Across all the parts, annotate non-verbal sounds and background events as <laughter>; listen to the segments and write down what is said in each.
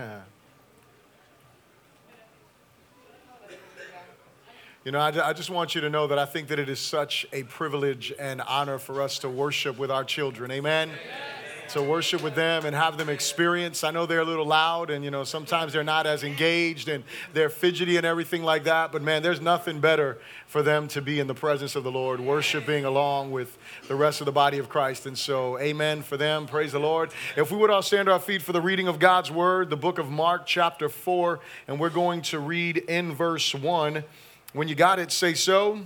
<laughs> You know, I, I, just want you to know that I think that it is such a privilege and honor for us to worship with our children. Amen. Amen. To worship with them and have them experience. I know they're a little loud and, you know, sometimes they're not as engaged and they're fidgety and everything like that. But man, there's nothing better for them to be in the presence of the Lord, worshiping along with the rest of the body of Christ. And so, amen for them. Praise the Lord. If we would all stand our feet for the reading of God's word, the book of Mark, chapter 4, and we're going to read in verse 1. When you got it, say so.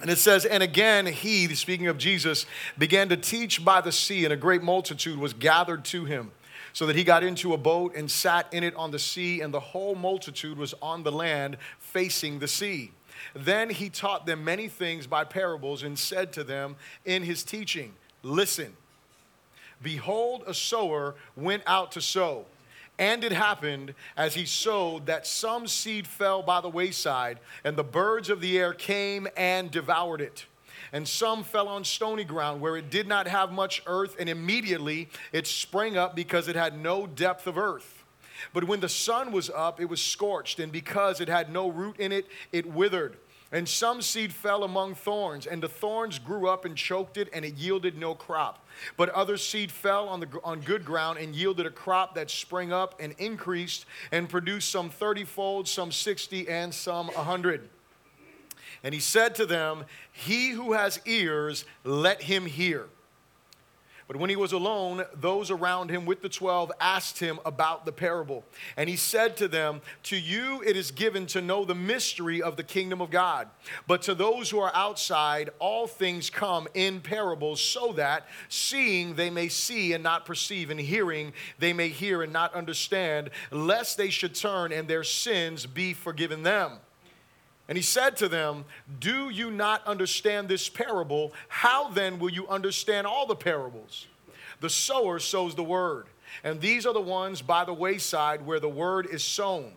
And it says, And again, he, speaking of Jesus, began to teach by the sea, and a great multitude was gathered to him. So that he got into a boat and sat in it on the sea, and the whole multitude was on the land facing the sea. Then he taught them many things by parables and said to them in his teaching, Listen, behold, a sower went out to sow. And it happened as he sowed that some seed fell by the wayside, and the birds of the air came and devoured it. And some fell on stony ground where it did not have much earth, and immediately it sprang up because it had no depth of earth. But when the sun was up, it was scorched, and because it had no root in it, it withered. And some seed fell among thorns, and the thorns grew up and choked it, and it yielded no crop. But other seed fell on, the, on good ground and yielded a crop that sprang up and increased and produced some thirtyfold, some sixty, and some a hundred. And he said to them, He who has ears, let him hear. But when he was alone, those around him with the twelve asked him about the parable. And he said to them, To you it is given to know the mystery of the kingdom of God. But to those who are outside, all things come in parables, so that seeing they may see and not perceive, and hearing they may hear and not understand, lest they should turn and their sins be forgiven them. And he said to them, Do you not understand this parable? How then will you understand all the parables? The sower sows the word, and these are the ones by the wayside where the word is sown.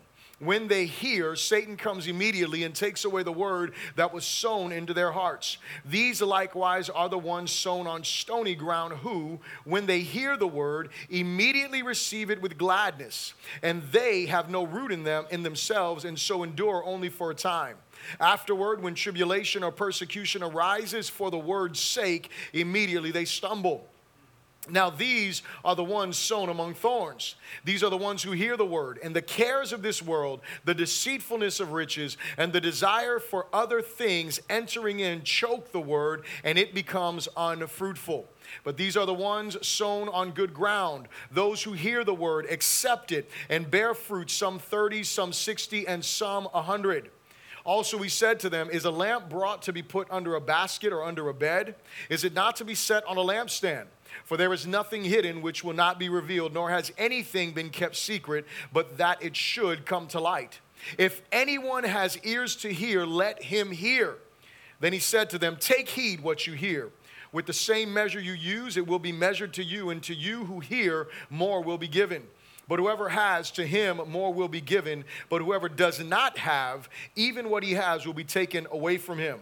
When they hear, Satan comes immediately and takes away the word that was sown into their hearts. These likewise are the ones sown on stony ground who, when they hear the word, immediately receive it with gladness. And they have no root in them in themselves and so endure only for a time. Afterward, when tribulation or persecution arises for the word's sake, immediately they stumble. Now, these are the ones sown among thorns. These are the ones who hear the word, and the cares of this world, the deceitfulness of riches, and the desire for other things entering in choke the word, and it becomes unfruitful. But these are the ones sown on good ground, those who hear the word, accept it, and bear fruit, some 30, some 60, and some 100. Also, he said to them, Is a lamp brought to be put under a basket or under a bed? Is it not to be set on a lampstand? For there is nothing hidden which will not be revealed, nor has anything been kept secret, but that it should come to light. If anyone has ears to hear, let him hear. Then he said to them, Take heed what you hear. With the same measure you use, it will be measured to you, and to you who hear, more will be given. But whoever has, to him more will be given. But whoever does not have, even what he has will be taken away from him.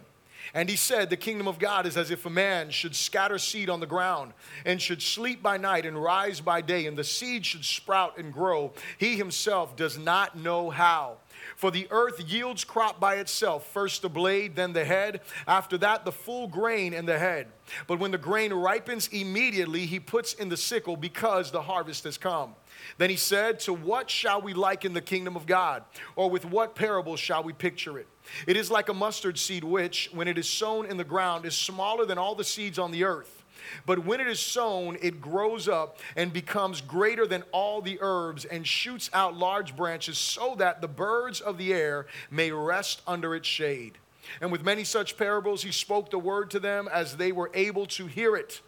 And he said, The kingdom of God is as if a man should scatter seed on the ground and should sleep by night and rise by day, and the seed should sprout and grow. He himself does not know how. For the earth yields crop by itself, first the blade, then the head, after that the full grain in the head. But when the grain ripens, immediately he puts in the sickle because the harvest has come. Then he said, To what shall we liken the kingdom of God? Or with what parable shall we picture it? It is like a mustard seed, which, when it is sown in the ground, is smaller than all the seeds on the earth. But when it is sown, it grows up and becomes greater than all the herbs and shoots out large branches so that the birds of the air may rest under its shade. And with many such parables, he spoke the word to them as they were able to hear it.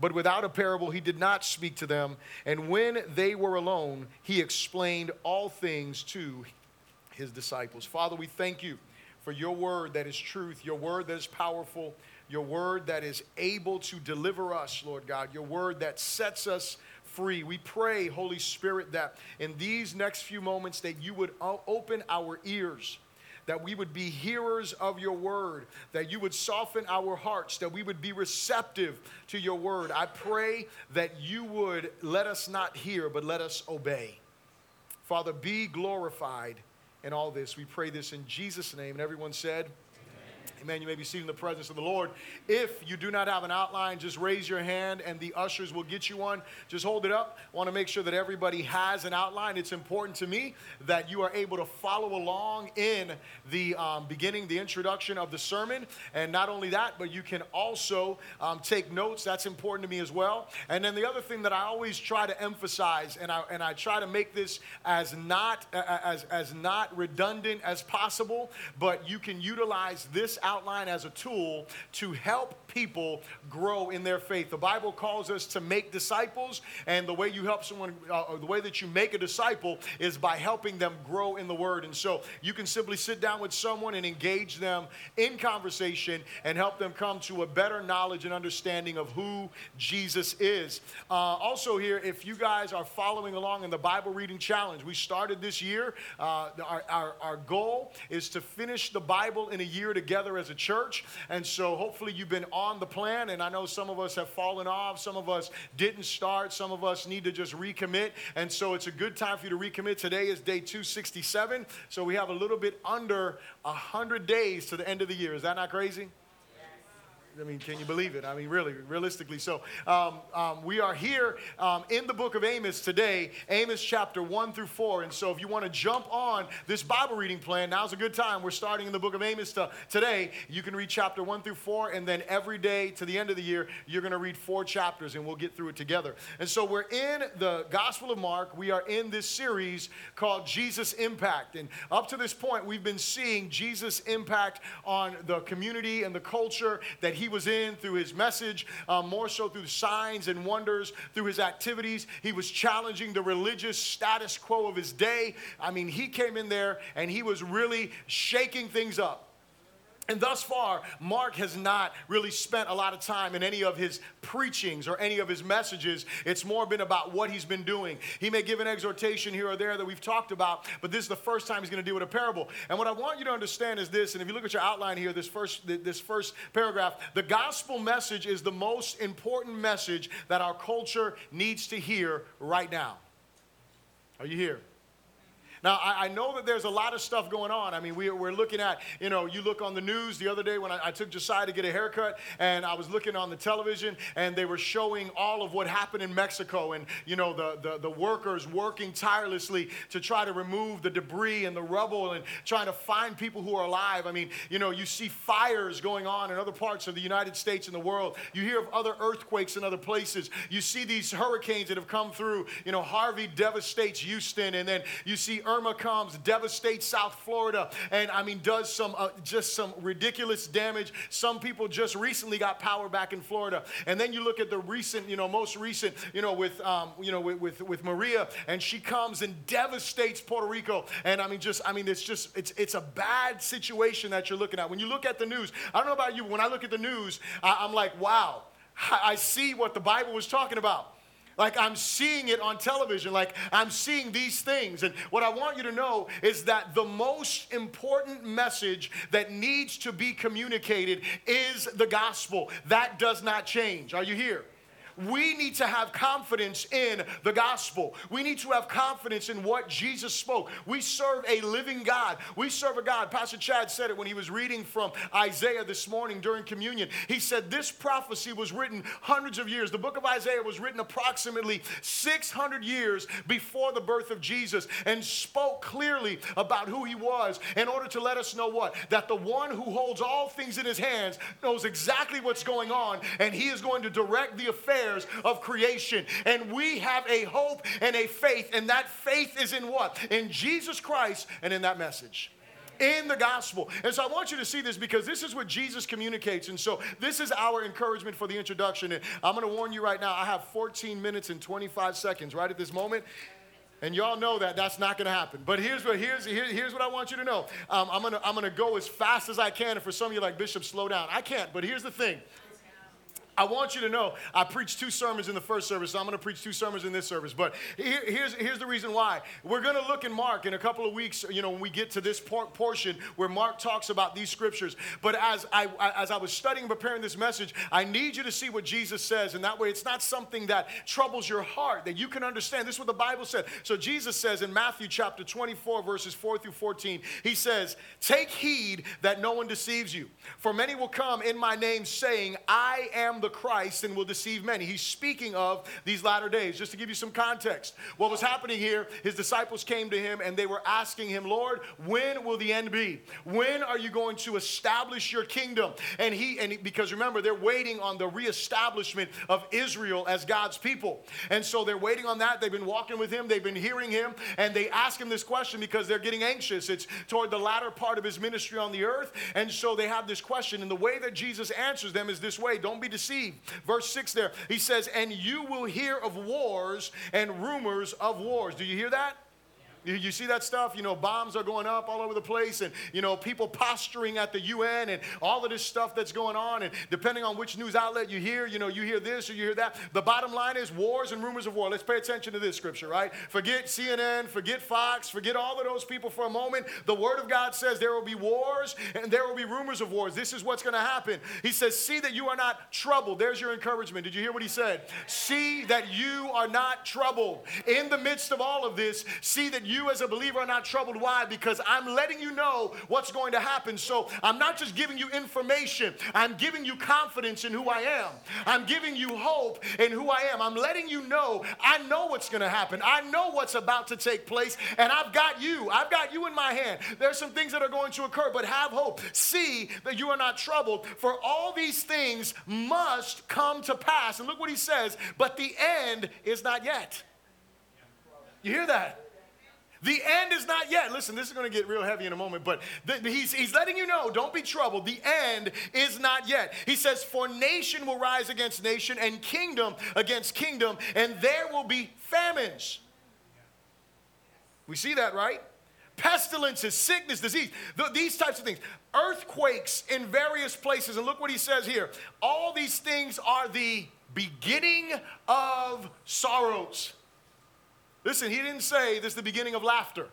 But without a parable, he did not speak to them. And when they were alone, he explained all things to his disciples. Father, we thank you for your word that is truth, your word that is powerful, your word that is able to deliver us, Lord God, your word that sets us free. We pray, Holy Spirit, that in these next few moments that you would open our ears that we would be hearers of your word, that you would soften our hearts, that we would be receptive to your word. I pray that you would let us not hear, but let us obey. Father, be glorified in all this. We pray this in Jesus' name. And everyone said, Amen. You may be seated in the presence of the Lord. If you do not have an outline, just raise your hand and the ushers will get you one. Just hold it up. I want to make sure that everybody has an outline. It's important to me that you are able to follow along in the um, beginning, the introduction of the sermon. And not only that, but you can also um, take notes. That's important to me as well. And then the other thing that I always try to emphasize, and I, and I try to make this as not, as, as not redundant as possible, but you can utilize this outline outline as a tool to help people grow in their faith. The Bible calls us to make disciples, and the way you help someone, uh, the way that you make a disciple is by helping them grow in the Word. And so you can simply sit down with someone and engage them in conversation and help them come to a better knowledge and understanding of who Jesus is. Uh, also, here, if you guys are following along in the Bible reading challenge, we started this year. Uh, our, our, our goal is to finish the Bible in a year together as a church. And so hopefully you've been on the plan. And I know some of us have fallen off. Some of us didn't start. Some of us need to just recommit. And so it's a good time for you to recommit. Today is day 267. So we have a little bit under 100 days to the end of the year. Is that not crazy? I mean, can you believe it? I mean, really, realistically. So, um, um, we are here um, in the book of Amos today, Amos chapter 1 through 4. And so, if you want to jump on this Bible reading plan, now's a good time. We're starting in the book of Amos to, today. You can read chapter 1 through 4, and then every day to the end of the year, you're going to read four chapters, and we'll get through it together. And so, we're in the Gospel of Mark. We are in this series called Jesus Impact. And up to this point, we've been seeing Jesus' impact on the community and the culture that he he was in, through his message, um, more so through signs and wonders, through his activities. He was challenging the religious status quo of his day. I mean, he came in there and he was really shaking things up. And thus far, Mark has not really spent a lot of time in any of his preachings or any of his messages. It's more been about what he's been doing. He may give an exhortation here or there that we've talked about, but this is the first time he's going to deal with a parable. And what I want you to understand is this, and if you look at your outline here, this first, this first paragraph, the gospel message is the most important message that our culture needs to hear right now. Are you here? Now, I, I, know that there's a lot of stuff going on. I mean, we, are looking at, you know, you look on the news the other day when I, I took Josiah to get a haircut, and I was looking on the television, and they were showing all of what happened in Mexico and, you know, the, the, the workers working tirelessly to try to remove the debris and the rubble and trying to find people who are alive. I mean, you know, you see fires going on in other parts of the United States and the world. You hear of other earthquakes in other places. You see these hurricanes that have come through. You know, Harvey devastates Houston, and then you see Irma comes, devastates South Florida, and I mean, does some uh, just some ridiculous damage. Some people just recently got power back in Florida. And then you look at the recent, you know, most recent, you know, with, um, you know, with, with, with Maria, and she comes and devastates Puerto Rico. And I mean, just, I mean, it's just, it's, it's a bad situation that you're looking at. When you look at the news, I don't know about you, but when I look at the news, I, I'm like, wow, I see what the Bible was talking about. Like I'm seeing it on television, like I'm seeing these things. And what I want you to know is that the most important message that needs to be communicated is the gospel. That does not change. Are you here? We need to have confidence in the gospel. We need to have confidence in what Jesus spoke. We serve a living God. We serve a God. Pastor Chad said it when he was reading from Isaiah this morning during communion. He said this prophecy was written hundreds of years. The book of Isaiah was written approximately 600 years before the birth of Jesus and spoke clearly about who he was in order to let us know what? That the one who holds all things in his hands knows exactly what's going on and he is going to direct the affairs of creation. And we have a hope and a faith, and that faith is in what? In Jesus Christ and in that message in the gospel. And so I want you to see this because this is what Jesus communicates. And so this is our encouragement for the introduction. And I'm going to warn you right now, I have 14 minutes and 25 seconds right at this moment. And y'all know that that's not going to happen. But here's what, here's, here, here's what I want you to know. Um, I'm to I'm going to go as fast as I can. And for some of you, like, Bishop, slow down. I can't. But here's the thing I want you to know I preached two sermons in the first service, so I'm going to preach two sermons in this service. But here, here's, here's the reason why. We're going to look in Mark in a couple of weeks, you know, when we get to this por- portion where Mark talks about these scriptures. But as I, as I was studying and preparing this message, I need you to see what Jesus says. And that way it's not something that troubles your heart, that you can understand. This is what the Bible said. So Jesus says in Matthew chapter 24, verses 4 through 14, he says, Take heed that no one deceives you. For many will come in my name saying, I am the Christ, and will deceive many. He's speaking of these latter days. Just to give you some context, what was happening here, his disciples came to him and they were asking him, Lord, when will the end be? When are you going to establish your kingdom? And he, and he, because remember, they're waiting on the reestablishment of Israel as God's people. And so they're waiting on that. They've been walking with him, they've been hearing him, and they ask him this question because they're getting anxious. It's toward the latter part of his ministry on the earth. And so they have this question. And the way that Jesus answers them is this way don't be deceived. Verse 6 there, he says, And you will hear of wars and rumors of wars. Do you hear that? You, see that stuff? You know, bombs are going up all over the place, and, you know, people posturing at the UN, and all of this stuff that's going on. And depending on which news outlet you hear, you know, you hear this or you hear that. The bottom line is wars and rumors of war. Let's pay attention to this scripture, right? Forget CNN, forget Fox, forget all of those people for a moment. The Word of God says there will be wars and there will be rumors of wars. This is what's going to happen. He says, See that you are not troubled. There's your encouragement. Did you hear what he said? See that you are not troubled. In the midst of all of this, see that as a believer are not troubled. Why? Because I'm letting you know what's going to happen. So I'm not just giving you information, I'm giving you confidence in who I am. I'm giving you hope in who I am. I'm letting you know I know what's going to happen. I know what's about to take place, and I've got you. I've got you in my hand. There's some things that are going to occur, but have hope. See that you are not troubled, for all these things must come to pass. And look what he says, but the end is not yet. You hear that? The end is not yet. Listen, this is going to get real heavy in a moment, but the, he's, he's letting you know don't be troubled. The end is not yet. He says, For nation will rise against nation and kingdom against kingdom, and there will be famines. We see that, right? Pestilences, sickness, disease, th- these types of things. Earthquakes in various places. And look what he says here. All these things are the beginning of sorrows. Listen, he didn't say this is the beginning of laughter.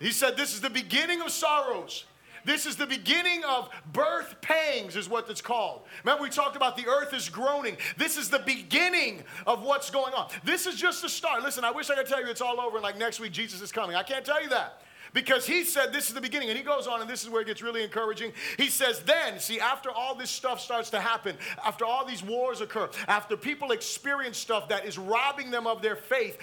He said this is the beginning of sorrows. This is the beginning of birth pangs, is what it's called. Remember, we talked about the earth is groaning. This is the beginning of what's going on. This is just the start. Listen, I wish I could tell you it's all over and like next week Jesus is coming. I can't tell you that because he said this is the beginning. And he goes on, and this is where it gets really encouraging. He says, Then, see, after all this stuff starts to happen, after all these wars occur, after people experience stuff that is robbing them of their faith,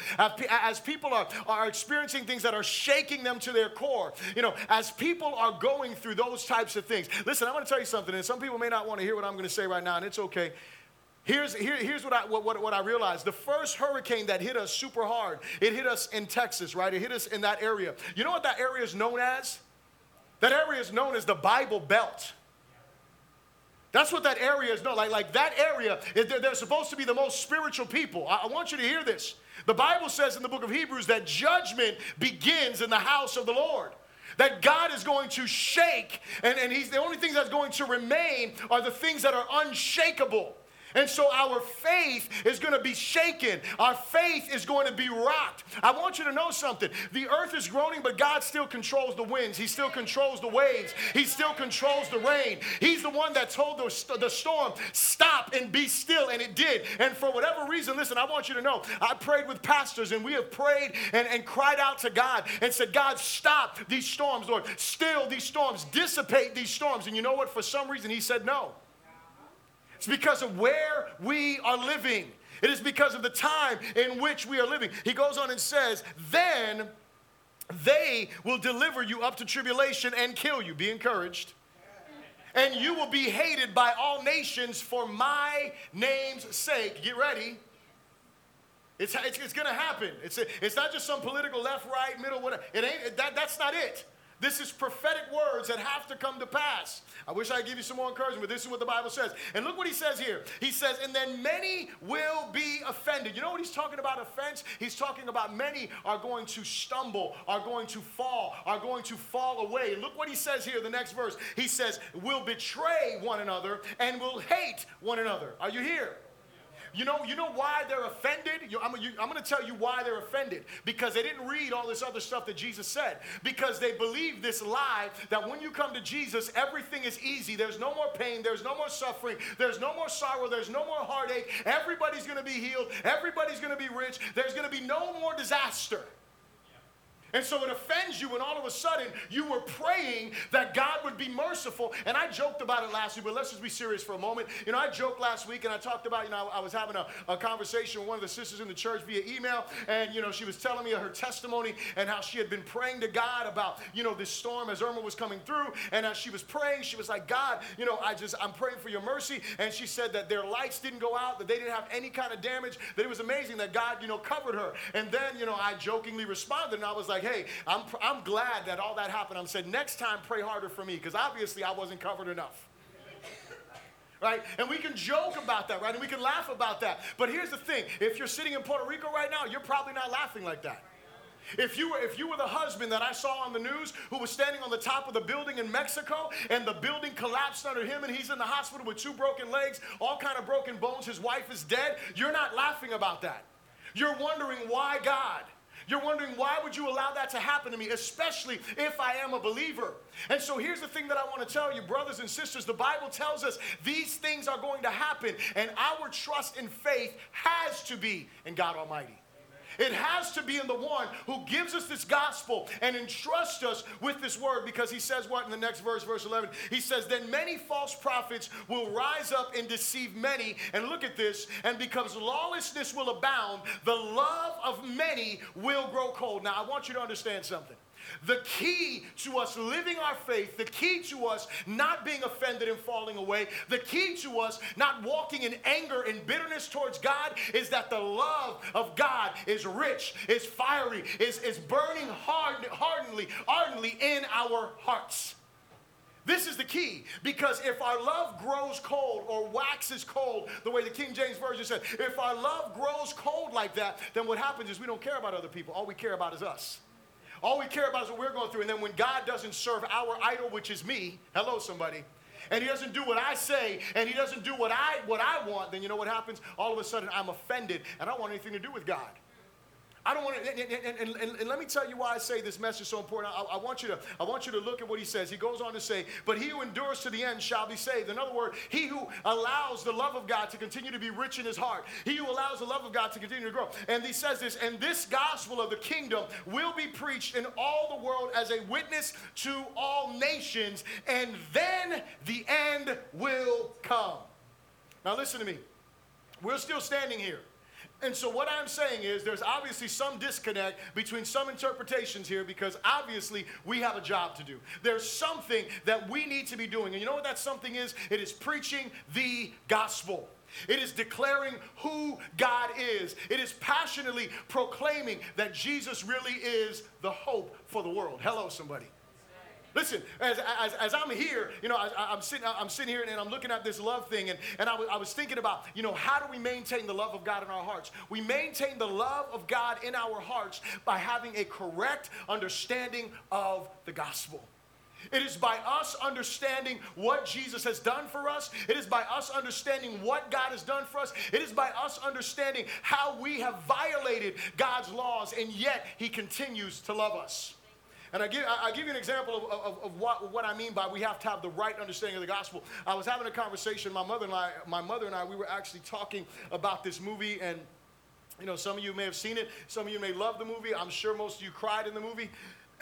as people are, are experiencing things that are shaking them to their core, you know, as people are going through those types of things. Listen, I'm going to tell you something, and some people may not want to hear what I'm going to say right now, and it's okay. Here's, here, here's what, I, what, what, what I realized. The first hurricane that hit us super hard, it hit us in Texas, right? It hit us in that area. You know what that area is known as? That area is known as the Bible Belt. That's what that area is known. Like, like that area, they're, supposed to be the most spiritual people. I, I want you to hear this. The Bible says in the book of Hebrews that judgment begins in the house of the Lord that God is going to shake, and, and he's the only things that's going to remain are the things that are unshakable. And so our faith is going to be shaken. Our faith is going to be rocked. I want you to know something. The earth is groaning, but God still controls the winds. He still controls the waves. He still controls the rain. He's the one that told the, the storm, stop and be still, and it did. And for whatever reason, listen, I want you to know, I prayed with pastors, and we have prayed and, and cried out to God and said, God, stop these storms, Lord. Still these storms, dissipate these storms. And you know what? For some reason, He said no. It's because of where we are living. It is because of the time in which we are living. He goes on and says, Then they will deliver you up to tribulation and kill you. Be encouraged. And you will be hated by all nations for my name's sake. Get ready. It's, it's, it's going to happen. It's, it's not just some political left, right, middle, whatever. It ain't, that, that's not it. This is prophetic words that have to come to pass. I wish I could give you some more encouragement, but this is what the Bible says. And look what he says here. He says, and then many will be offended. You know what he's talking about offense? He's talking about many are going to stumble, are going to fall, are going to fall away. Look what he says here, the next verse. He says, will betray one another and will hate one another. Are you here? You know, you know why they're offended? You, I'm, you, I'm going to tell you why they're offended. Because they didn't read all this other stuff that Jesus said. Because they believe this lie that when you come to Jesus, everything is easy. There's no more pain. There's no more suffering. There's no more sorrow. There's no more heartache. Everybody's going to be healed. Everybody's going to be rich. There's going to be no more disaster. And so it offends you when all of a sudden you were praying that God would be merciful. And I joked about it last week, but let's just be serious for a moment. You know, I joked last week and I talked about, you know, I was having a, a conversation with one of the sisters in the church via email. And, you know, she was telling me her testimony and how she had been praying to God about, you know, this storm as Irma was coming through. And as she was praying, she was like, God, you know, I just, I'm praying for your mercy. And she said that their lights didn't go out, that they didn't have any kind of damage, that it was amazing that God, you know, covered her. And then, you know, I jokingly responded and I was like, like, hey, I'm, I'm glad that all that happened. I'm saying, next time pray harder for me because obviously I wasn't covered enough. right? And we can joke about that, right? And we can laugh about that. But here's the thing if you're sitting in Puerto Rico right now, you're probably not laughing like that. If you, were, if you were the husband that I saw on the news who was standing on the top of the building in Mexico and the building collapsed under him and he's in the hospital with two broken legs, all kind of broken bones, his wife is dead, you're not laughing about that. You're wondering why God? You're wondering, why would you allow that to happen to me, especially if I am a believer? And so here's the thing that I want to tell you, brothers and sisters. The Bible tells us these things are going to happen, and our trust and faith has to be in God Almighty. It has to be in the one who gives us this gospel and entrusts us with this word because he says what in the next verse, verse 11? He says, Then many false prophets will rise up and deceive many. And look at this, and because lawlessness will abound, the love of many will grow cold. Now, I want you to understand something. The key to us living our faith, the key to us not being offended and falling away, the key to us not walking in anger and bitterness towards God is that the love of God is rich, is fiery, is, is burning hard, ardently, ardently in our hearts. This is the key because if our love grows cold or waxes cold, the way the King James Version said, if our love grows cold like that, then what happens is we don't care about other people. All we care about is us. All we care about is what we're going through. And then when God doesn't serve our idol, which is me, hello, somebody, and he doesn't do what I say, and he doesn't do what I what I want, then you know what happens? All of a sudden I'm offended, and I don't want anything to do with God. I don't want to, and, and, and, and, let me tell you why I say this message is so important. I, I, want you to, I want you to look at what he says. He goes on to say, "But he who endures to the end shall be saved." In other words, he who allows the love of God to continue to be rich in his heart, he who allows the love of God to continue to grow. And he says this, and this gospel of the kingdom will be preached in all the world as a witness to all nations, and then the end will come. Now listen to me. We're still standing here. And so, what I'm saying is, there's obviously some disconnect between some interpretations here because obviously we have a job to do. There's something that we need to be doing. And you know what that something is? It is preaching the gospel. It is declaring who God is. It is passionately proclaiming that Jesus really is the hope for the world. Hello, somebody. Listen, as, as, as, I'm here, you know, I, am sitting, I'm sitting here and I'm looking at this love thing, and, and I, w- I was thinking about, you know, how do we maintain the love of God in our hearts? We maintain the love of God in our hearts by having a correct understanding of the gospel. It is by us understanding what Jesus has done for us. It is by us understanding what God has done for us. It is by us understanding how we have violated God's laws, and yet He continues to love us. And I give, I give you an example of, of, of what, what I mean by we have to have the right understanding of the gospel. I was having a conversation, my mother and I, my mother and I, we were actually talking about this movie and you know, some of you may have seen it. Some of you may love the movie. I'm sure most of you cried in the movie.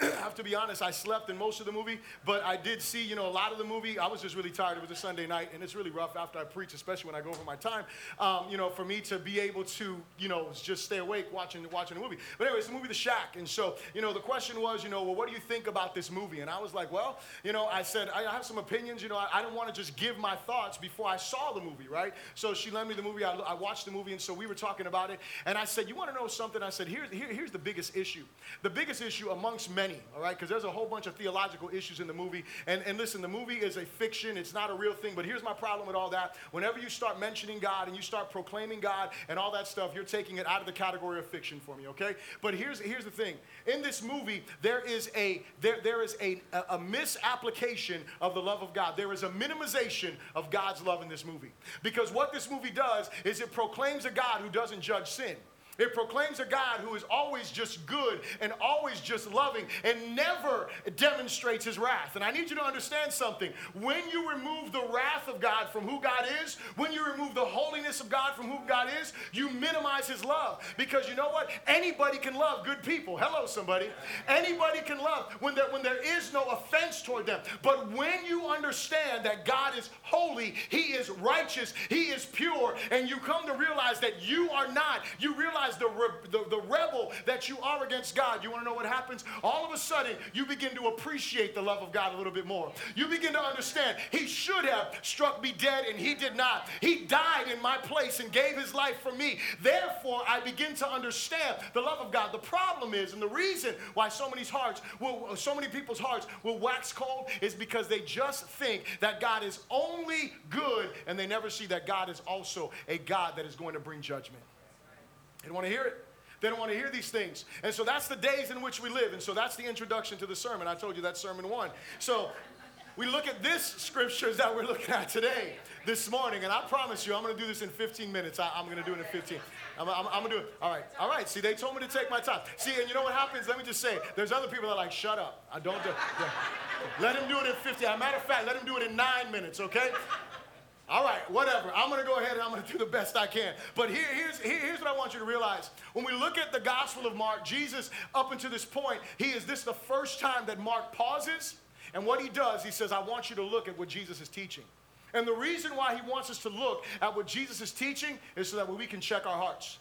I have to be honest, I slept in most of the movie, but I did see, you know, a lot of the movie. I was just really tired. It was a Sunday night, and it's really rough after I preach, especially when I go over my time, um, you know, for me to be able to, you know, just stay awake watching, watching the movie. But anyway, it's the movie The Shack. And so, you know, the question was, you know, well, what do you think about this movie? And I was like, well, you know, I said, I have some opinions. You know, I, I didn't want to just give my thoughts before I saw the movie, right? So she lent me the movie. I, I watched the movie, and so we were talking about it. And I said, you want to know something? I said, here, here, here's the biggest issue. The biggest issue amongst many all right? Because there's a whole bunch of theological issues in the movie. And, and listen, the movie is a fiction, it's not a real thing. But here's my problem with all that. Whenever you start mentioning God and you start proclaiming God and all that stuff, you're taking it out of the category of fiction for me, okay? But here's, here's the thing in this movie, there is, a, there, there is a, a, a misapplication of the love of God, there is a minimization of God's love in this movie. Because what this movie does is it proclaims a God who doesn't judge sin. It proclaims a God who is always just good and always just loving and never demonstrates his wrath. And I need you to understand something. When you remove the wrath of God from who God is, when you remove the holiness of God from who God is, you minimize his love. Because you know what? Anybody can love good people. Hello, somebody. Anybody can love when there, when there is no offense toward them. But when you understand that God is holy, he is righteous, he is pure, and you come to realize that you are not, you realize realize the, re- the, the rebel that you are against God, you want to know what happens? All of a sudden, you begin to appreciate the love of God a little bit more. You begin to understand He should have struck me dead and He did not. He died in my place and gave His life for me. Therefore, I begin to understand the love of God. The problem is, and the reason why so many hearts will, so many people's hearts will wax cold is because they just think that God is only good and they never see that God is also a God that is going to bring judgment. They don't want to hear it. They don't want to hear these things. And so that's the days in which we live. And so that's the introduction to the sermon. I told you that's sermon one. So we look at this scriptures that we're looking at today, this morning. And I promise you, I'm going to do this in 15 minutes. I, am going to do it in 15. I'm, I'm, I'm going to do it. All right. All right. See, they told me to take my time. See, and you know what happens? Let me just say, there's other people that are like, shut up. I don't do yeah. Let him do it in 50. As a matter of fact, let him do it in nine minutes, okay? All right, whatever. I'm going to go ahead and I'm going to do the best I can. But here, here's, here, here's what I want you to realize. When we look at the Gospel of Mark, Jesus, up until this point, he is this the first time that Mark pauses. And what he does, he says, I want you to look at what Jesus is teaching. And the reason why he wants us to look at what Jesus is teaching is so that we can check our hearts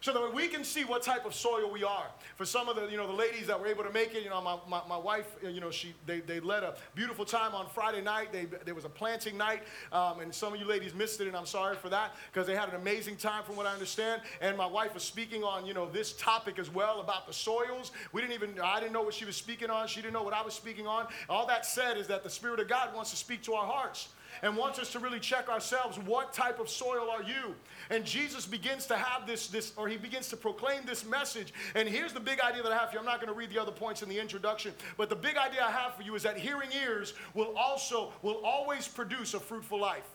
so that we can see what type of soil we are. For some of the, you know, the ladies that were able to make it, you know, my, my, my wife, you know, she, they, they led a beautiful time on Friday night. They, there was a planting night, um, and some of you ladies missed it, and I'm sorry for that, because they had an amazing time from what I understand. And my wife was speaking on, you know, this topic as well about the soils. We didn't even, I didn't know what she was speaking on. She didn't know what I was speaking on. All that said is that the Spirit of God wants to speak to our hearts and wants us to really check ourselves what type of soil are you and jesus begins to have this this or he begins to proclaim this message and here's the big idea that i have for you i'm not going to read the other points in the introduction but the big idea i have for you is that hearing ears will also will always produce a fruitful life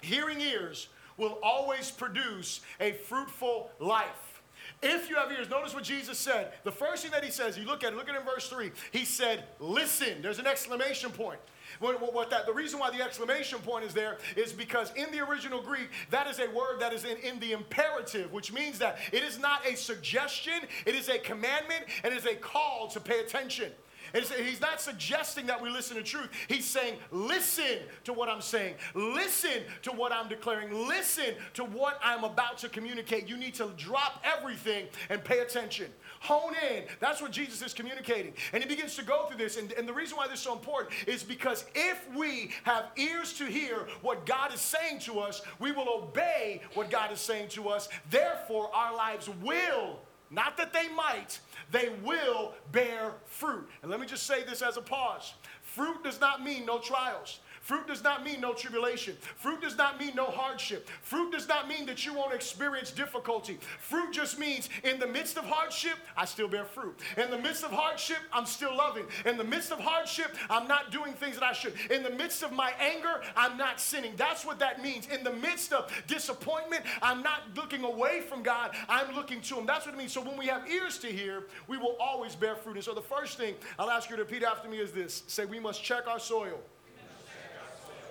hearing ears will always produce a fruitful life if you have ears, notice what Jesus said. The first thing that he says, you look at it, look at it in verse 3. He said, Listen. There's an exclamation point. What, what, that, the reason why the exclamation point is there is because in the original Greek, that is a word that is in, in the imperative, which means that it is not a suggestion, it is a commandment, and it is a call to pay attention. He's not suggesting that we listen to truth. He's saying, listen to what I'm saying. Listen to what I'm declaring. Listen to what I'm about to communicate. You need to drop everything and pay attention. Hone in. That's what Jesus is communicating. And he begins to go through this. And, and the reason why this is so important is because if we have ears to hear what God is saying to us, we will obey what God is saying to us. Therefore, our lives will, not that they might, they will bear fruit. And let me just say this as a pause fruit does not mean no trials. Fruit does not mean no tribulation. Fruit does not mean no hardship. Fruit does not mean that you won't experience difficulty. Fruit just means in the midst of hardship, I still bear fruit. In the midst of hardship, I'm still loving. In the midst of hardship, I'm not doing things that I should. In the midst of my anger, I'm not sinning. That's what that means. In the midst of disappointment, I'm not looking away from God, I'm looking to Him. That's what it means. So when we have ears to hear, we will always bear fruit. And so the first thing I'll ask you to repeat after me is this say, We must check our soil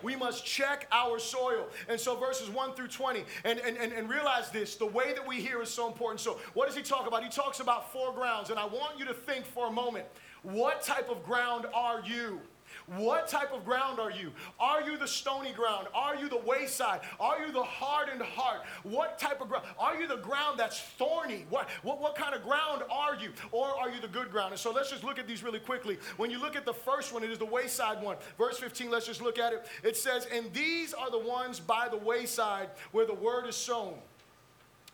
we must check our soil. And so verses 1 through 20, and, and, and, and realize this, the way that we hear is so important. So what does he talk about? He talks about four grounds, and I want you to think for a moment, what type of ground are you? What type of ground are you? Are you the stony ground? Are you the wayside? Are you the hardened heart? What type of ground? Are you the ground that's thorny? What, what, what kind of ground are you? Or are you the good ground? And so let's just look at these really quickly. When you look at the first one, it is the wayside one. Verse 15, let's just look at it. It says, And these are the ones by the wayside where the word is sown.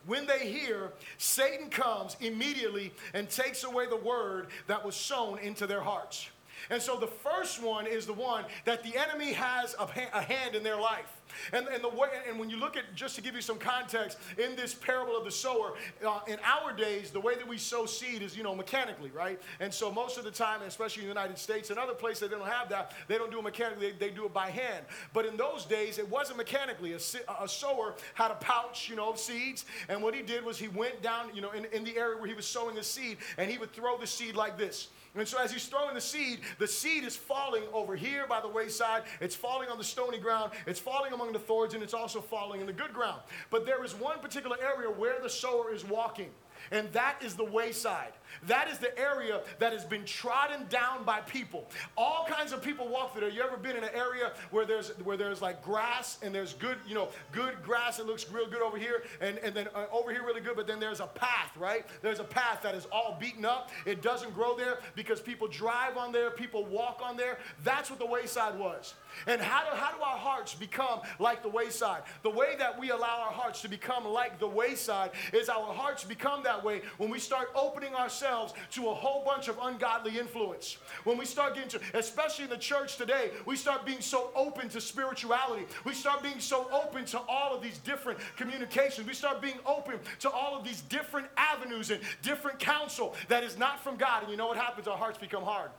when they hear, Satan comes immediately and takes away the word that was sown into their hearts. And so the first one is the one that the enemy has a, hand in their life. And, and the way, and when you look at, just to give you some context, in this parable of the sower, uh, in our days, the way that we sow seed is, you know, mechanically, right? And so most of the time, especially in the United States and other places, they don't have that. They don't do it mechanically, they, they do it by hand. But in those days, it wasn't mechanically. A, a, sower had a pouch, you know, of seeds. And what he did was he went down, you know, in, in the area where he was sowing the seed, and he would throw the seed like this. And so as he's throwing the seed, the seed is falling over here by the wayside. It's falling on the stony ground. It's falling among the thorns, and it's also falling in the good ground. But there is one particular area where the sower is walking and that is the wayside. That is the area that has been trodden down by people. All kinds of people walk through there. You ever been in an area where there's where there's like grass and there's good, you know, good grass that looks real good over here, and, and then uh, over here really good, but then there's a path, right? There's a path that is all beaten up. It doesn't grow there because people drive on there, people walk on there. That's what the wayside was. And how do, how do our hearts become like the wayside? The way that we allow our hearts to become like the wayside is our hearts become that way when we start opening ourselves to a whole bunch of ungodly influence. When we start getting to, especially in the church today, we start being so open to spirituality. We start being so open to all of these different communications. We start being open to all of these different avenues and different counsel that is not from God. And you know what happens? Our hearts become hard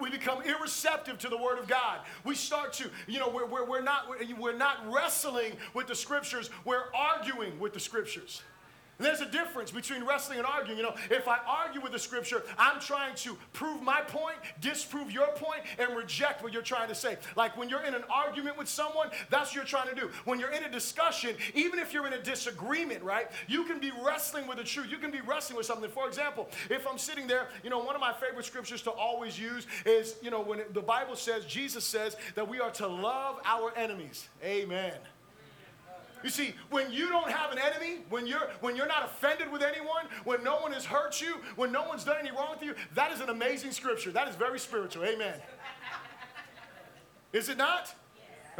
we become irreceptive to the word of God. We start to, you know, we're, we're, we're, not, we're not wrestling with the scriptures, we're arguing with the scriptures. There's a difference between wrestling and arguing. You know, if I argue with the scripture, I'm trying to prove my point, disprove your point, and reject what you're trying to say. Like when you're in an argument with someone, that's what you're trying to do. When you're in a discussion, even if you're in a disagreement, right, you can be wrestling with the truth. You can be wrestling with something. For example, if I'm sitting there, you know, one of my favorite scriptures to always use is, you know, when the Bible says, Jesus says that we are to love our enemies. Amen. You see, when you don't have an enemy, when you're when you're not offended with anyone, when no one has hurt you, when no one's done any wrong to you, that is an amazing scripture. That is very spiritual. Amen. Is it not?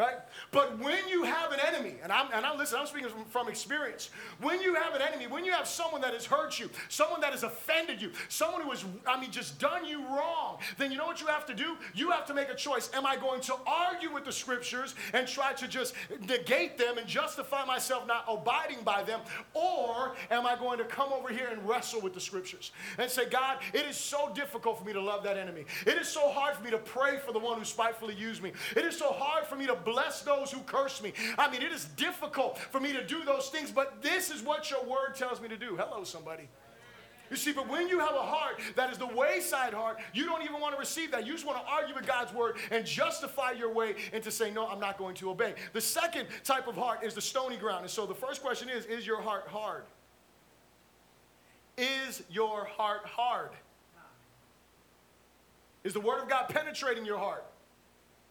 Right? But when you have an enemy, and I'm, and I'm listen, I'm speaking from, from experience. When you have an enemy, when you have someone that has hurt you, someone that has offended you, someone who has, I mean, just done you wrong, then you know what you have to do? You have to make a choice. Am I going to argue with the scriptures and try to just negate them and justify myself not abiding by them? Or am I going to come over here and wrestle with the scriptures and say, God, it is so difficult for me to love that enemy. It is so hard for me to pray for the one who spitefully used me. It is so hard for me to bless those who curse me. I mean, it is difficult for me to do those things, but this is what your word tells me to do. Hello, somebody. You see, but when you have a heart that is the wayside heart, you don't even want to receive that. You just want to argue with God's word and justify your way into saying, No, I'm not going to obey. The second type of heart is the stony ground. And so the first question is Is your heart hard? Is your heart hard? Is the word of God penetrating your heart?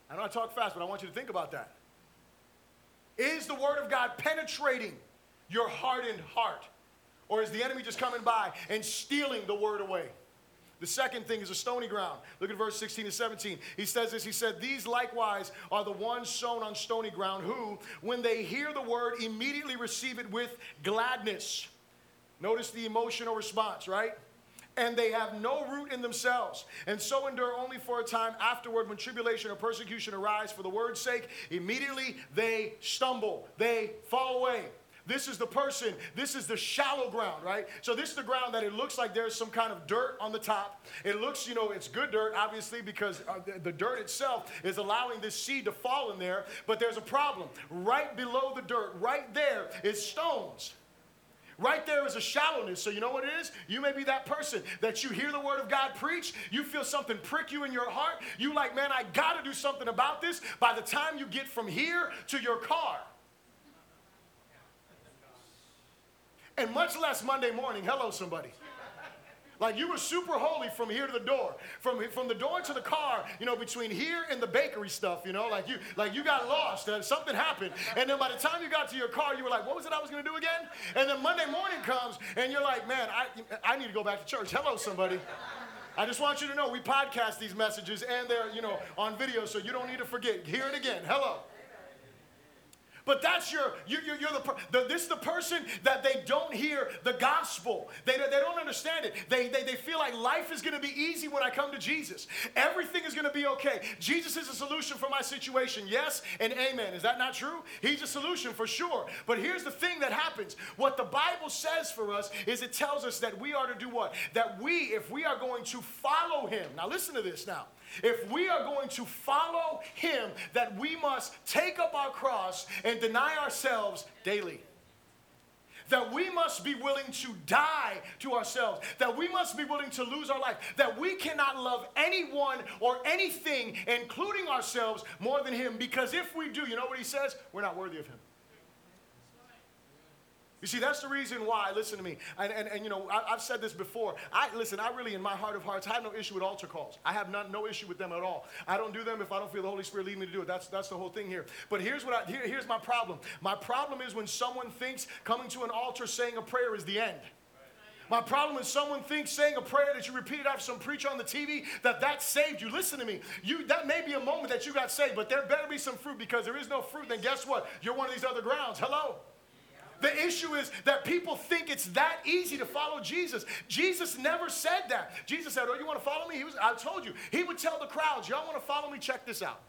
I know I talk fast, but I want you to think about that. Is the Word of God penetrating your hardened heart? Or is the enemy just coming by and stealing the Word away? The second thing is a stony ground. Look at verse 16 and 17. He says this He said, These likewise are the ones sown on stony ground who, when they hear the word, immediately receive it with gladness. Notice the emotional response, right? And they have no root in themselves, and so endure only for a time afterward when tribulation or persecution arise for the word's sake. Immediately they stumble, they fall away. This is the person, this is the shallow ground, right? So, this is the ground that it looks like there's some kind of dirt on the top. It looks, you know, it's good dirt, obviously, because uh, the, the dirt itself is allowing this seed to fall in there. But there's a problem. Right below the dirt, right there, is stones. Right there is a shallowness. So, you know what it is? You may be that person that you hear the word of God preach, you feel something prick you in your heart. You like, man, I got to do something about this. By the time you get from here to your car, and much less Monday morning, hello, somebody. Like you were super holy from here to the door, from from the door to the car. You know, between here and the bakery stuff. You know, like you like you got lost. and something happened, and then by the time you got to your car, you were like, "What was it I was going to do again?" And then Monday morning comes, and you're like, "Man, I I need to go back to church." Hello, somebody. I just want you to know we podcast these messages and they're, you know, on video, so you don't need to forget. Hear it again. Hello. But that's your, you, you, you're the, the, this is the person that they don't hear the gospel. They, they don't understand it. They, they, they feel like life is going to be easy when I come to Jesus. Everything is going to be okay. Jesus is a solution for my situation. Yes and amen. Is that not true? He's a solution for sure. But here's the thing that happens. What the Bible says for us is it tells us that we are to do what? That we, if we are going to follow him. Now listen to this now. If we are going to follow him, that we must take up our cross and deny ourselves daily that we must be willing to die to ourselves, that we must be willing to lose our life, that we cannot love anyone or anything, including ourselves, more than Him. Because if we do, you know what He says? We're not worthy of Him. You see, that's the reason why, listen to me, and, and, and you know, I, have said this before. I Listen, I really, in my heart of hearts, I have no issue with altar calls. I have not, no issue with them at all. I don't do them if I don't feel the Holy Spirit leading me to do it. That's, that's the whole thing here. But here's, what I, here, here's my problem. My problem is when someone thinks coming to an altar saying a prayer is the end. My problem is someone thinks saying a prayer that you repeated after some preacher on the TV that that saved you. Listen to me. You that may be a moment that you got saved, but there better be some fruit because there is no fruit. Then guess what? You're one of these other grounds. Hello. The issue is that people think it's that easy to follow Jesus. Jesus never said that. Jesus said, Oh, you want to follow me? He was, I told you. He would tell the crowds, Y'all want to follow me? Check this out.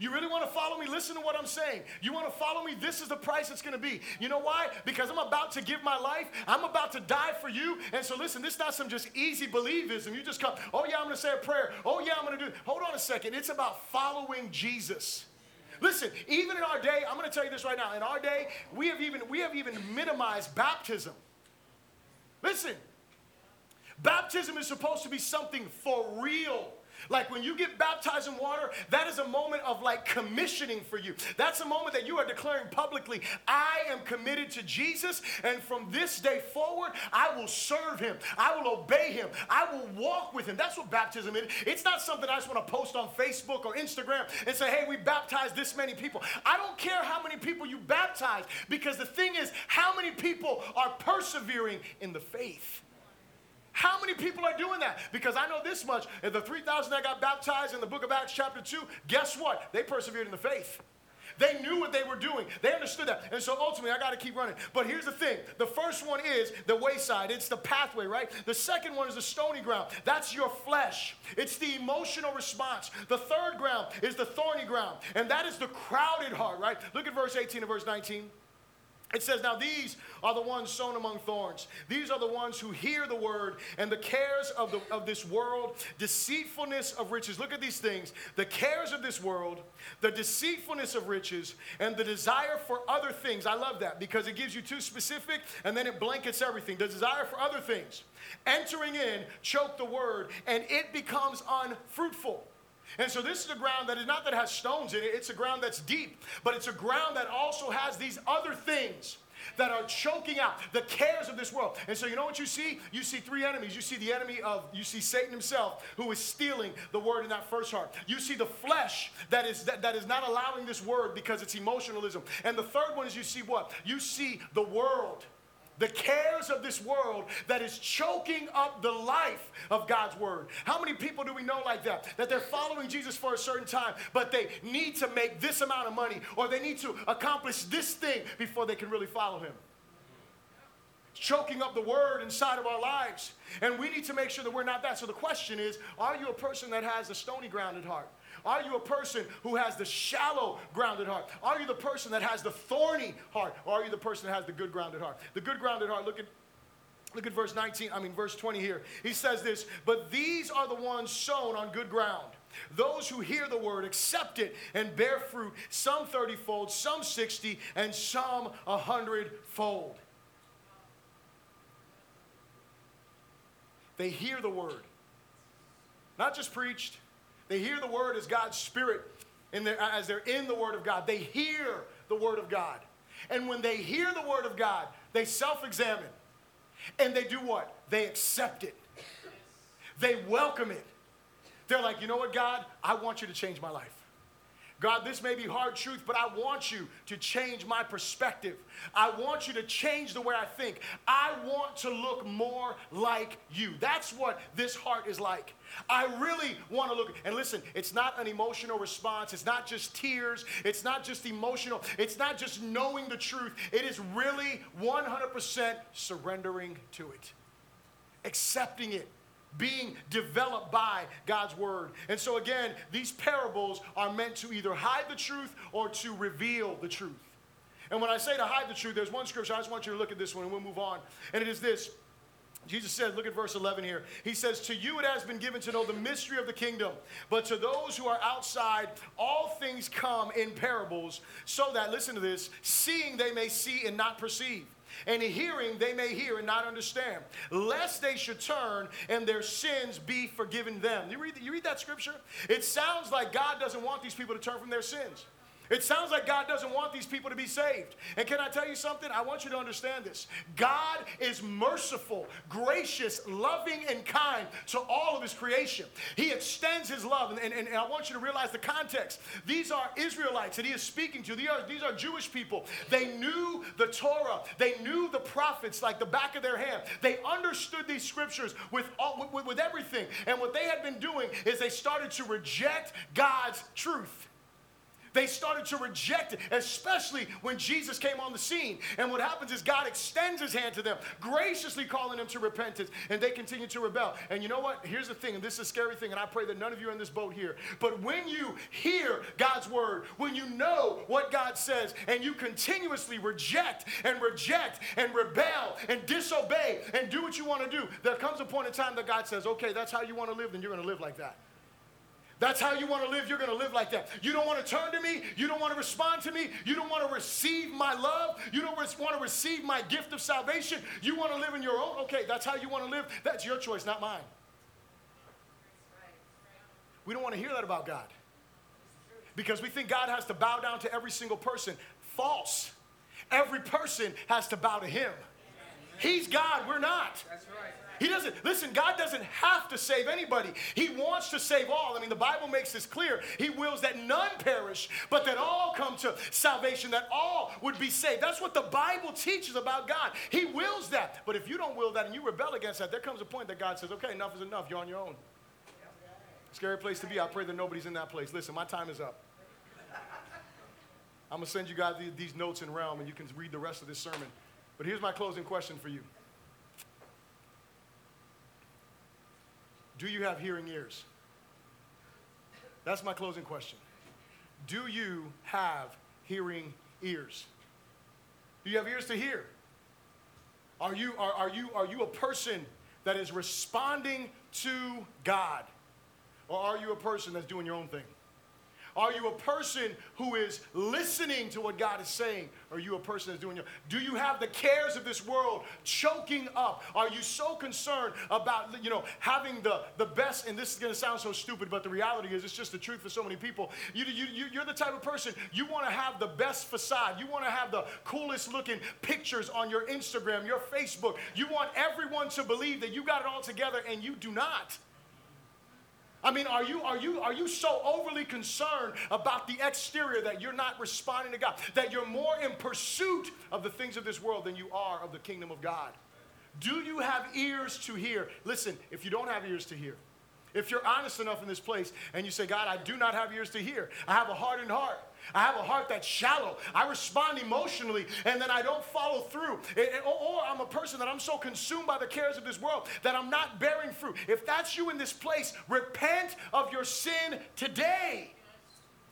You really want to follow me? Listen to what I'm saying. You want to follow me? This is the price it's going to be. You know why? Because I'm about to give my life. I'm about to die for you. And so listen, this is not some just easy believism. You just come, oh yeah, I'm going to say a prayer. Oh yeah, I'm going to do. Hold on a second. It's about following Jesus. Listen, even in our day, I'm going to tell you this right now. In our day, we have even we have even minimized baptism. Listen, baptism is supposed to be something for real. Like when you get baptized in water, that is a moment of like commissioning for you. That's a moment that you are declaring publicly, I am committed to Jesus, and from this day forward, I will serve him. I will obey him. I will walk with him. That's what baptism is. It's not something I just want to post on Facebook or Instagram and say, hey, we baptized this many people. I don't care how many people you baptize because the thing is, how many people are persevering in the faith? How many people are doing that? Because I know this much. The 3,000 that got baptized in the book of Acts, chapter 2, guess what? They persevered in the faith. They knew what they were doing. They understood that. And so ultimately, I got to keep running. But here's the thing the first one is the wayside, it's the pathway, right? The second one is the stony ground. That's your flesh, it's the emotional response. The third ground is the thorny ground, and that is the crowded heart, right? Look at verse 18 and verse 19. It says, Now these are the ones sown among thorns. These are the ones who hear the word and the cares of, the, of this world, deceitfulness of riches. Look at these things the cares of this world, the deceitfulness of riches, and the desire for other things. I love that because it gives you too specific and then it blankets everything. The desire for other things. Entering in, choke the word, and it becomes unfruitful. And so this is a ground that is not that has stones in it, it's a ground that's deep, but it's a ground that also has these other things that are choking out the cares of this world. And so you know what you see? You see three enemies. You see the enemy of you see Satan himself who is stealing the word in that first heart. You see the flesh that is that, that is not allowing this word because it's emotionalism. And the third one is you see what? You see the world the cares of this world that is choking up the life of God's word. How many people do we know like that? That they're following Jesus for a certain time, but they need to make this amount of money or they need to accomplish this thing before they can really follow him. Choking up the word inside of our lives. And we need to make sure that we're not that. So the question is are you a person that has a stony grounded heart? Are you a person who has the shallow, grounded heart? Are you the person that has the thorny heart? Or are you the person that has the good, grounded heart? The good, grounded heart, look at Look at verse 19, I mean, verse 20 here. He says this, but these are the ones sown on good ground. Those who hear the word, accept it, and bear fruit, some 30 fold, some 60, and some 100 fold. They hear the word, not just preached, they hear the word as God's spirit in their, as they're in the word of God. They hear the word of God. And when they hear the word of God, they self examine. And they do what? They accept it. They welcome it. They're like, you know what, God? I want you to change my life. God, this may be hard truth, but I want you to change my perspective. I want you to change the way I think. I want to look more like you. That's what this heart is like. I really want to look. And listen, it's not an emotional response. It's not just tears. It's not just emotional. It's not just knowing the truth. It is really 100% surrendering to it, accepting it being developed by God's word. And so, again, these parables are meant to either hide the truth or to reveal the truth. And when I say to hide the truth, there's one scripture, I just want you to look at this one and we'll move on. And it is this Jesus said, look at verse 11 here. He says, To you it has been given to know the mystery of the kingdom, but to those who are outside, all things come in parables, so that, listen to this, seeing they may see and not perceive and hearing they may hear and not understand, lest they should turn and their sins be forgiven them. You read, you read that scripture? It sounds like God doesn't want these people to turn from their sins. It sounds like God doesn't want these people to be saved. And can I tell you something? I want you to understand this. God is merciful, gracious, loving, and kind to all of his creation. He extends his love. And, and, and I want you to realize the context. These are Israelites that he is speaking to, these are, these are Jewish people. They knew the Torah, they knew the prophets like the back of their hand. They understood these scriptures with, all, with, with everything. And what they had been doing is they started to reject God's truth. They started to reject it, especially when Jesus came on the scene. And what happens is God extends his hand to them, graciously calling them to repentance, and they continue to rebel. And you know what? Here's the thing, and this is a scary thing, and I pray that none of you are in this boat here. But when you hear God's word, when you know what God says, and you continuously reject and reject and rebel and disobey and do what you want to do, there comes a point in time that God says, okay, that's how you want to live, then you're going to live like that. That's how you want to live. You're going to live like that. You don't want to turn to me. You don't want to respond to me. You don't want to receive my love. You don't want to receive my gift of salvation. You want to live in your own. Okay, that's how you want to live. That's your choice, not mine. We don't want to hear that about God because we think God has to bow down to every single person. False. Every person has to bow to Him. He's God, we're not. That's right. He doesn't, listen, God doesn't have to save anybody. He wants to save all. I mean, the Bible makes this clear. He wills that none perish, but that all come to salvation, that all would be saved. That's what the Bible teaches about God. He wills that. But if you don't will that and you rebel against that, there comes a point that God says, okay, enough is enough. You're on your own. Scary place to be. I pray that nobody's in that place. Listen, my time is up. I'm going to send you guys these notes in realm and you can read the rest of this sermon. But here's my closing question for you. Do you have hearing ears? That's my closing question. Do you have hearing ears? Do you have ears to hear? Are you, are, are, you, are you a person that is responding to God? Or are you a person that's doing your own thing? Are you a person who is listening to what God is saying? Are you a person that's doing your Do you have the cares of this world choking up? Are you so concerned about you know having the, the best, and this is gonna sound so stupid, but the reality is it's just the truth for so many people. You, you, you, you're the type of person, you wanna have the best facade, you wanna have the coolest looking pictures on your Instagram, your Facebook. You want everyone to believe that you got it all together and you do not. I mean, are you, are, you, are you so overly concerned about the exterior that you're not responding to God, that you're more in pursuit of the things of this world than you are of the kingdom of God? Do you have ears to hear? Listen, if you don't have ears to hear, if you're honest enough in this place and you say, God, I do not have ears to hear, I have a hardened heart. I have a heart that's shallow. I respond emotionally and then I don't follow through. Or I'm a person that I'm so consumed by the cares of this world that I'm not bearing fruit. If that's you in this place, repent of your sin today.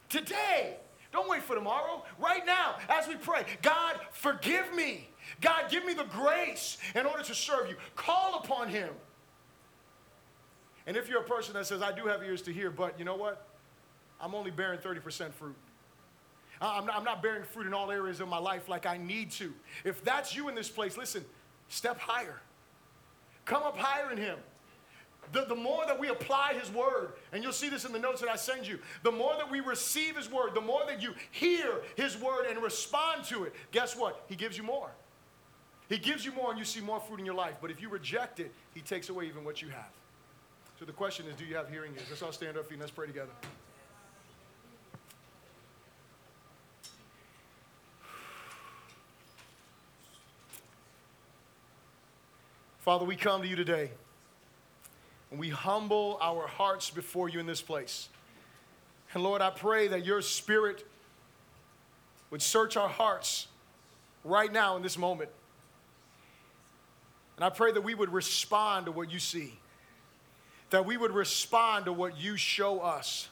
Today. Don't wait for tomorrow. Right now, as we pray, God, forgive me. God, give me the grace in order to serve you. Call upon Him. And if you're a person that says, I do have ears to hear, but you know what? I'm only bearing 30% fruit. I'm not, I'm not bearing fruit in all areas of my life like I need to. If that's you in this place, listen, step higher. Come up higher in Him. The, the more that we apply His word, and you'll see this in the notes that I send you, the more that we receive His word, the more that you hear His word and respond to it, guess what? He gives you more. He gives you more and you see more fruit in your life. But if you reject it, He takes away even what you have. So the question is do you have hearing ears? Let's all stand up and let's pray together. Father, we come to you today and we humble our hearts before you in this place. And Lord, I pray that your spirit would search our hearts right now in this moment. And I pray that we would respond to what you see, that we would respond to what you show us.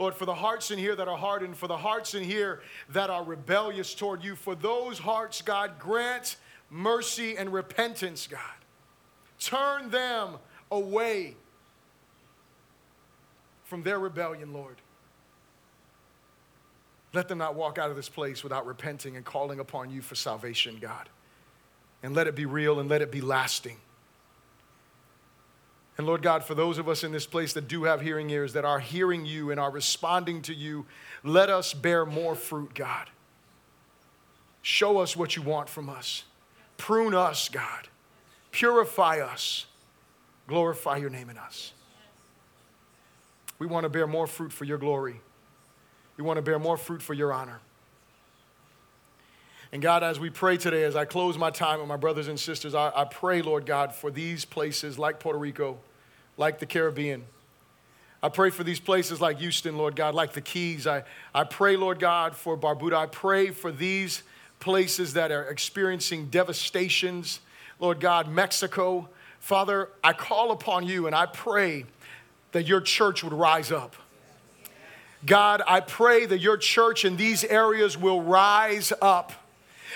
Lord, for the hearts in here that are hardened, for the hearts in here that are rebellious toward you, for those hearts, God, grant mercy and repentance, God. Turn them away from their rebellion, Lord. Let them not walk out of this place without repenting and calling upon you for salvation, God. And let it be real and let it be lasting. And Lord God, for those of us in this place that do have hearing ears, that are hearing you and are responding to you, let us bear more fruit, God. Show us what you want from us. Prune us, God. Purify us. Glorify your name in us. We want to bear more fruit for your glory. We want to bear more fruit for your honor. And God, as we pray today, as I close my time with my brothers and sisters, I, I, pray, Lord God, for these places like Puerto Rico, like the Caribbean. I pray for these places like Houston, Lord God, like the Keys. I, I pray, Lord God, for Barbuda. I pray for these places that are experiencing devastations. Lord God, Mexico. Father, I call upon you and I pray that your church would rise up. God, I pray that your church in these areas will rise up.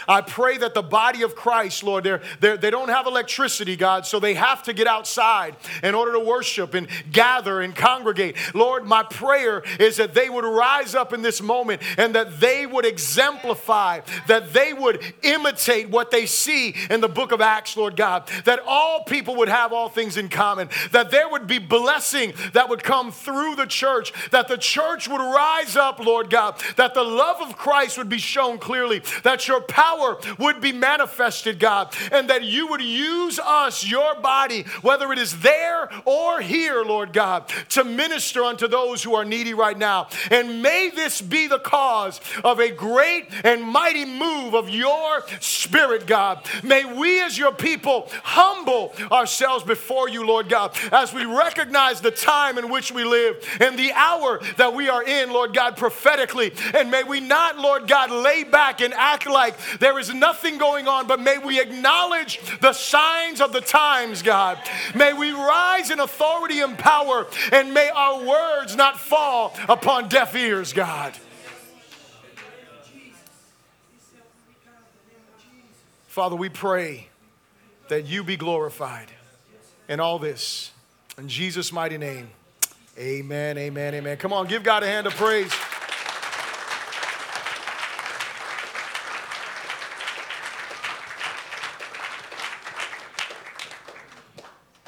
I pray that the body of Christ, Lord, they're, they're, they do not have electricity, God, so they have to get outside in order to worship and gather and congregate. Lord, my prayer is that they would rise up in this moment and that they would exemplify, that they would imitate what they see in the book of Acts, Lord God, that all people would have all things in common, that there would be blessing that would come through the church, that the church would rise up, Lord God, that the love of Christ would be shown clearly, that your power power would be manifested, God, and that you would use us, your body, whether it is there or here, Lord God, to minister unto those who are needy right now. And may this be the cause of a great and mighty move of your spirit, God. May we as your people humble ourselves before you, Lord God, as we recognize the time in which we live and the hour that we are in, Lord God, prophetically. And may we not, Lord God, lay back and act like there is nothing going on, but may we acknowledge the signs of the times, God. May we rise in authority and power, and may our words not fall upon deaf ears, God. Father, we pray that you be glorified in all this. In Jesus' mighty name, amen, amen, amen. Come on, give God a hand of praise.